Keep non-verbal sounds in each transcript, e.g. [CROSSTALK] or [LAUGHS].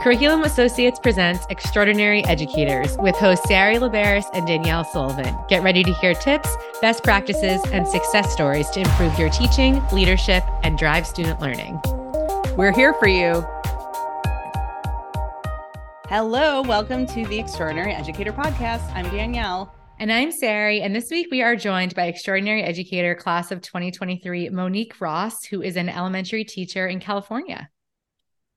Curriculum Associates presents Extraordinary Educators with hosts Sari Laberis and Danielle Sullivan. Get ready to hear tips, best practices, and success stories to improve your teaching, leadership, and drive student learning. We're here for you. Hello, welcome to the Extraordinary Educator Podcast. I'm Danielle. And I'm Sari. And this week we are joined by Extraordinary Educator Class of 2023, Monique Ross, who is an elementary teacher in California.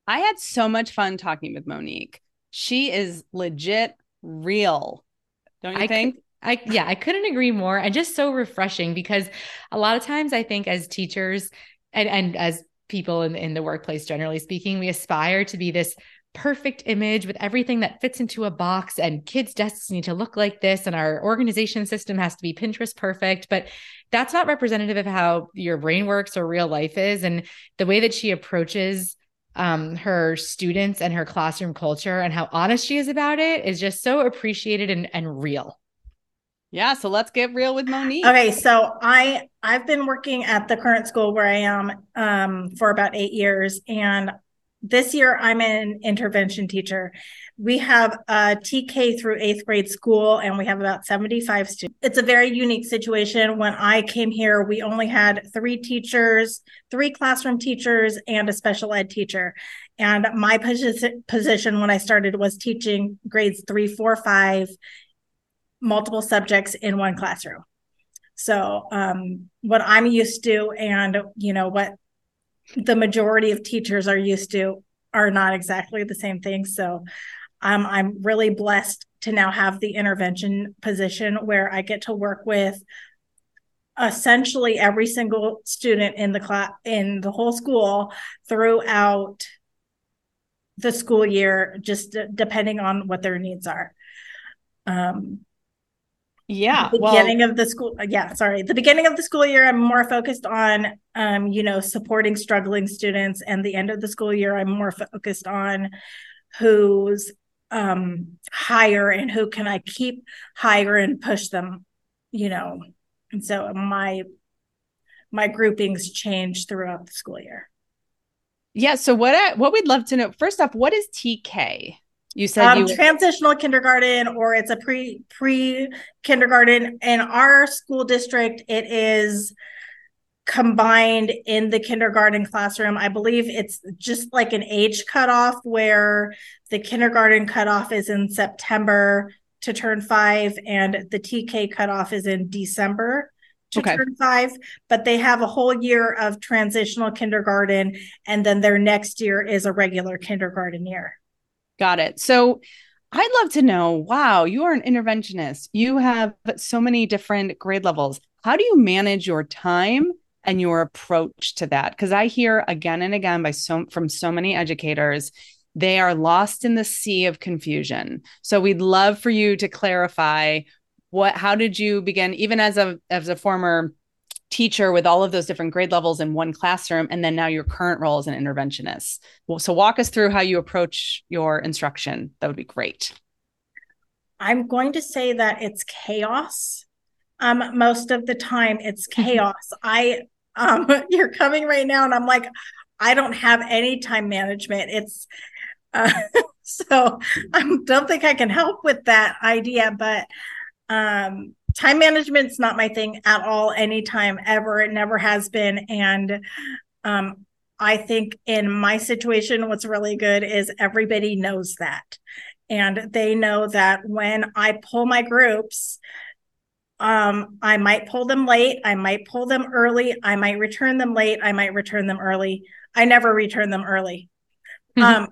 I had so much fun talking with Monique. She is legit real. Don't you I think? I yeah, I couldn't agree more. And just so refreshing because a lot of times I think as teachers and, and as people in, in the workplace, generally speaking, we aspire to be this perfect image with everything that fits into a box and kids desks need to look like this and our organization system has to be pinterest perfect but that's not representative of how your brain works or real life is and the way that she approaches um, her students and her classroom culture and how honest she is about it is just so appreciated and, and real. Yeah, so let's get real with Monique. Okay, so I I've been working at the current school where I am um, for about eight years, and this year I'm an intervention teacher. We have a TK through eighth grade school, and we have about 75 students. It's a very unique situation. When I came here, we only had three teachers, three classroom teachers, and a special ed teacher. And my position, position when I started was teaching grades three, four, five, multiple subjects in one classroom. So, um, what I'm used to, and you know what the majority of teachers are used to are not exactly the same thing. So um, I'm really blessed to now have the intervention position where I get to work with essentially every single student in the class in the whole school throughout the school year, just d- depending on what their needs are. Um, yeah the beginning well, of the school yeah sorry the beginning of the school year i'm more focused on um you know supporting struggling students and the end of the school year i'm more focused on who's um higher and who can i keep higher and push them you know? And so my my groupings change throughout the school year. Yeah so what I, what we'd love to know first off what is tk you said um, you transitional kindergarten or it's a pre pre kindergarten in our school district it is combined in the kindergarten classroom i believe it's just like an age cutoff where the kindergarten cutoff is in september to turn five and the tk cutoff is in december to okay. turn five, but they have a whole year of transitional kindergarten, and then their next year is a regular kindergarten year. Got it. So I'd love to know wow, you are an interventionist. You have so many different grade levels. How do you manage your time and your approach to that? Because I hear again and again by so from so many educators, they are lost in the sea of confusion. So we'd love for you to clarify what how did you begin even as a as a former teacher with all of those different grade levels in one classroom and then now your current role as an interventionist. Well, so walk us through how you approach your instruction. That would be great. I'm going to say that it's chaos. Um most of the time it's mm-hmm. chaos. I um [LAUGHS] you're coming right now and i'm like i don't have any time management. It's uh, [LAUGHS] so i don't think i can help with that idea but um time management's not my thing at all anytime ever. It never has been. And um, i think in my situation what's really good is everybody knows that. And they know that when i pull my groups um, i might pull them late i might pull them early i might return them late i might return them early. I never return them early. Mm-hmm. um,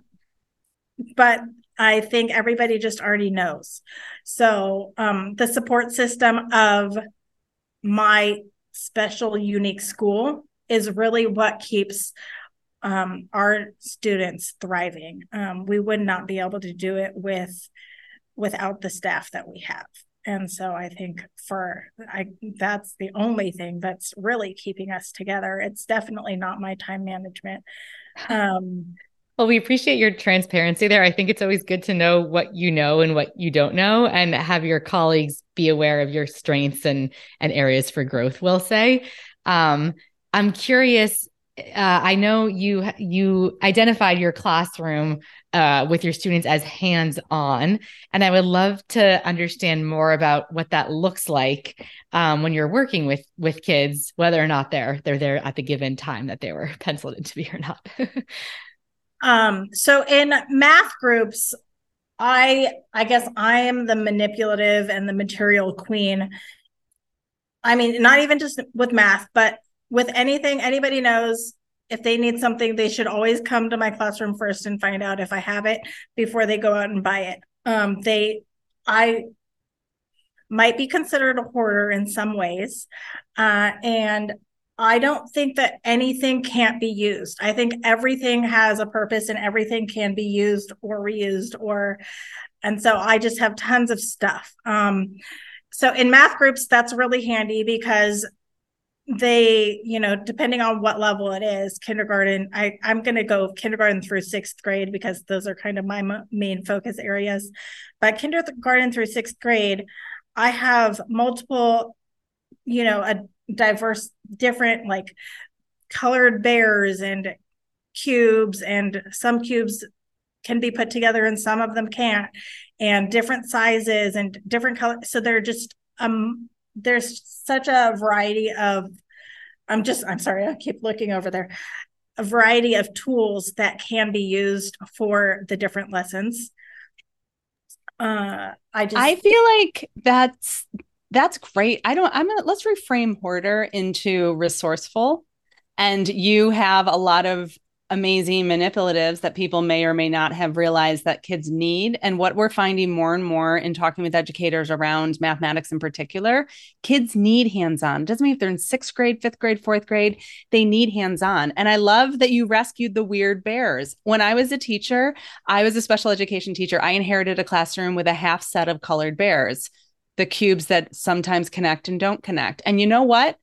but I think everybody just already knows. So um, the support system of my special unique school is really what keeps um, our students thriving. Um, we would not be able to do it with without the staff that we have. And so I think for I that's the only thing that's really keeping us together. It's definitely not my time management. Um, well, we appreciate your transparency there. I think it's always good to know what you know and what you don't know and have your colleagues be aware of your strengths and and areas for growth, we'll say. Um, I'm curious I know you you identified your classroom uh, with your students as hands on, and I would love to understand more about what that looks like um, when you're working with with kids, whether or not they're they're there at the given time that they were [LAUGHS] penciled in to be or not. [LAUGHS] um, so in math groups, I I guess I am the manipulative and the material queen. I mean, not even just with math, but with anything anybody knows if they need something they should always come to my classroom first and find out if i have it before they go out and buy it um, they i might be considered a hoarder in some ways uh, and i don't think that anything can't be used. I think everything has a purpose and everything can be used or reused or and so i just have tons of stuff. Um, so in math groups that's really handy because they you know depending on what level it is kindergarten i i'm going to go kindergarten through sixth grade because those are kind of my main focus areas. But kindergarten through sixth grade i have multiple you know a diverse different like colored bears and cubes and some cubes can be put together and some of them can't and different sizes and different colors so they're just um there's such a variety of i'm just i'm sorry i keep looking over there a variety of tools that can be used for the different lessons. Uh i just i feel like that's that's great i don't i'm gonna let's reframe hoarder into resourceful and you have a lot of amazing manipulatives that people may or may not have realized that kids need. And what we're finding more and more in talking with educators around mathematics in particular, kids need hands on. Doesn't mean if they're in sixth grade, fifth grade, fourth grade, they need hands on. And I love that you rescued the weird bears. When I was a teacher, I was a special education teacher. I inherited a classroom with a half set of colored bears the cubes that sometimes connect and don't connect. And you know what?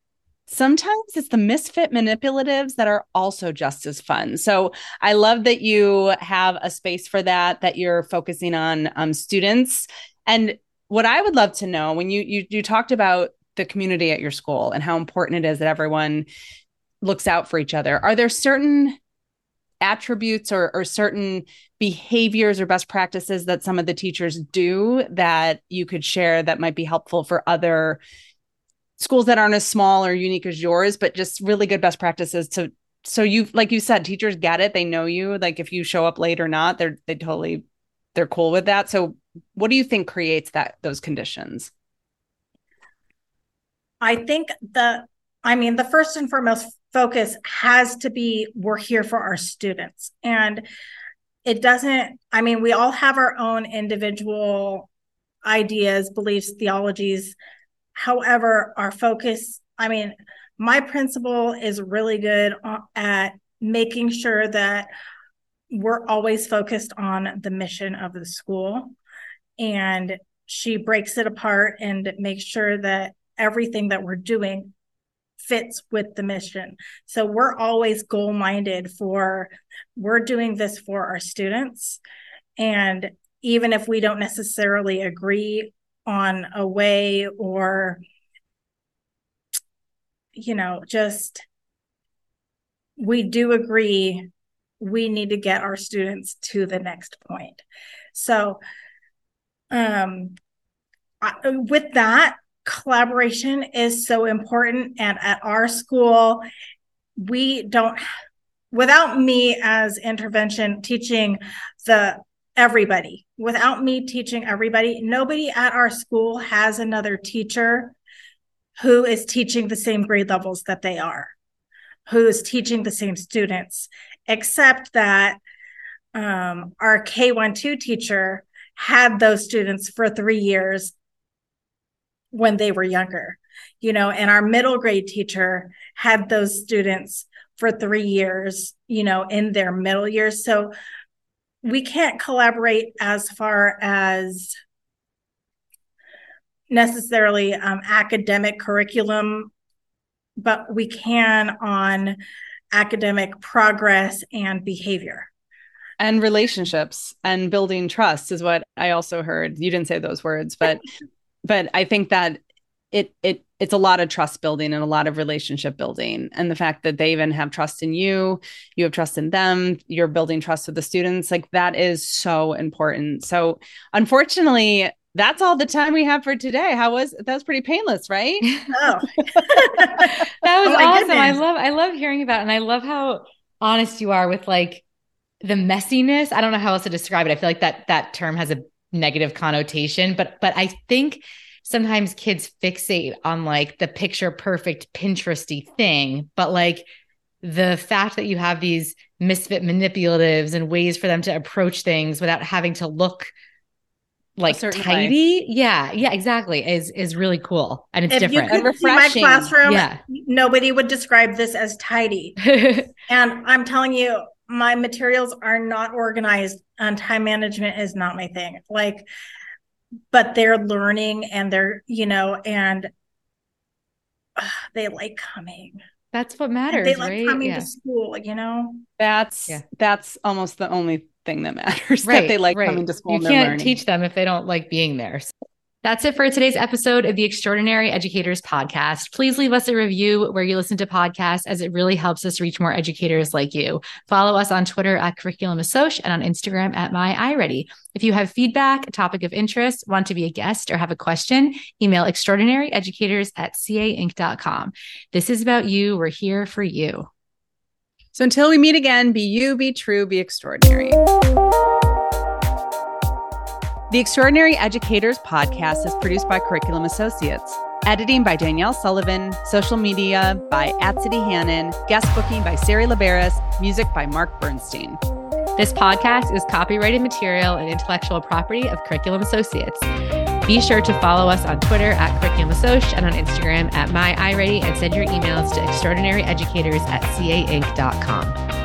sometimes it's the misfit manipulatives that are also just as fun. So I love that you have a space for that, that you're focusing on um, students. And what I would love to know when you, you you talked about the community at your school and how important it is that everyone looks out for each other. Are there certain attributes or, or certain behaviors or best practices that some of the teachers do that you could share that might be helpful for other schools that aren't as small or unique as yours, but just really good best practices to so you like you said, teachers get it. They know you. Like if you show up late or not, they're they totally they're cool with that. So what do you think creates that those conditions? I think the I mean the first and foremost focus has to be we're here for our students. And it doesn't I mean we all have our own individual ideas, beliefs, theologies However, our focus, I mean, my principal is really good at making sure that we're always focused on the mission of the school. And she breaks it apart and makes sure that everything that we're doing fits with the mission. So we're always goal minded for we're doing this for our students. And even if we don't necessarily agree on a way or you know just we do agree we need to get our students to the next point so um I, with that collaboration is so important and at our school we don't without me as intervention teaching the everybody. Without me teaching everybody, nobody at our school has another teacher who is teaching the same grade levels that they are, who is teaching the same students, except that um, our K1 2 teacher had those students for three years when they were younger, you know, and our middle grade teacher had those students for three years, you know, in their middle years. So we can't collaborate as far as necessarily um, academic curriculum, but we can on academic progress and behavior. And relationships and building trust is what I also heard. You didn't say those words, but [LAUGHS] but I think that it it it's a lot of trust building and a lot of relationship building and the fact that they even have trust in you you have trust in them you're building trust with the students like that is so important so unfortunately that's all the time we have for today how was that was pretty painless right [LAUGHS] [LAUGHS] Oh, that was Oh awesome. I love I love hearing about. And I love how honest you are with like the messiness. I don't know how else to describe it. I feel like that that term has a negative connotation, but but I think sometimes kids fixate on like the picture perfect Pinteresty thing, but like the fact that you have these misfit manipulatives and ways for them to approach things without having to look like certain way. tidy. Yeah, yeah, exactly. Is is really cool. And it's if you different. And could see my classroom, Yeah. nobody would describe this as tidy. [LAUGHS] And I'm telling you, my materials are not organized and time management is not my thing. Like, but they're learning and they're, you know, and uh, [SIGHS] they like coming. That's what And matters, they like right? coming Yeah. to school, you know? that's Yeah. that's almost the only thing that matters [LAUGHS] right, that they like right. coming to school You and can't learning. teach them if they don't like being there. So That's it for today's episode of the Extraordinary Educators Podcast. Please leave us a review where you listen to podcasts, as it really helps us reach more educators like you. Follow us on Twitter at Curriculum Assoc and on Instagram at My iReady. If you have feedback, a topic of interest, want to be a guest, or have a question, email extraordinaryeducators at cainc.com. This is about you. We're here for you. So until we meet again, be you, be true, be extraordinary. The Extraordinary Educators podcast is produced by Curriculum Associates. Editing by Danielle Sullivan, social media by at City Hannon, guest booking by Sari Laberis, music by Mark Bernstein. This podcast is copyrighted material and intellectual property of Curriculum Associates. Be sure to follow us on Twitter at Curriculum Assoc and on Instagram at My iReady and send your emails to extraordinaryeducators at cainc.com.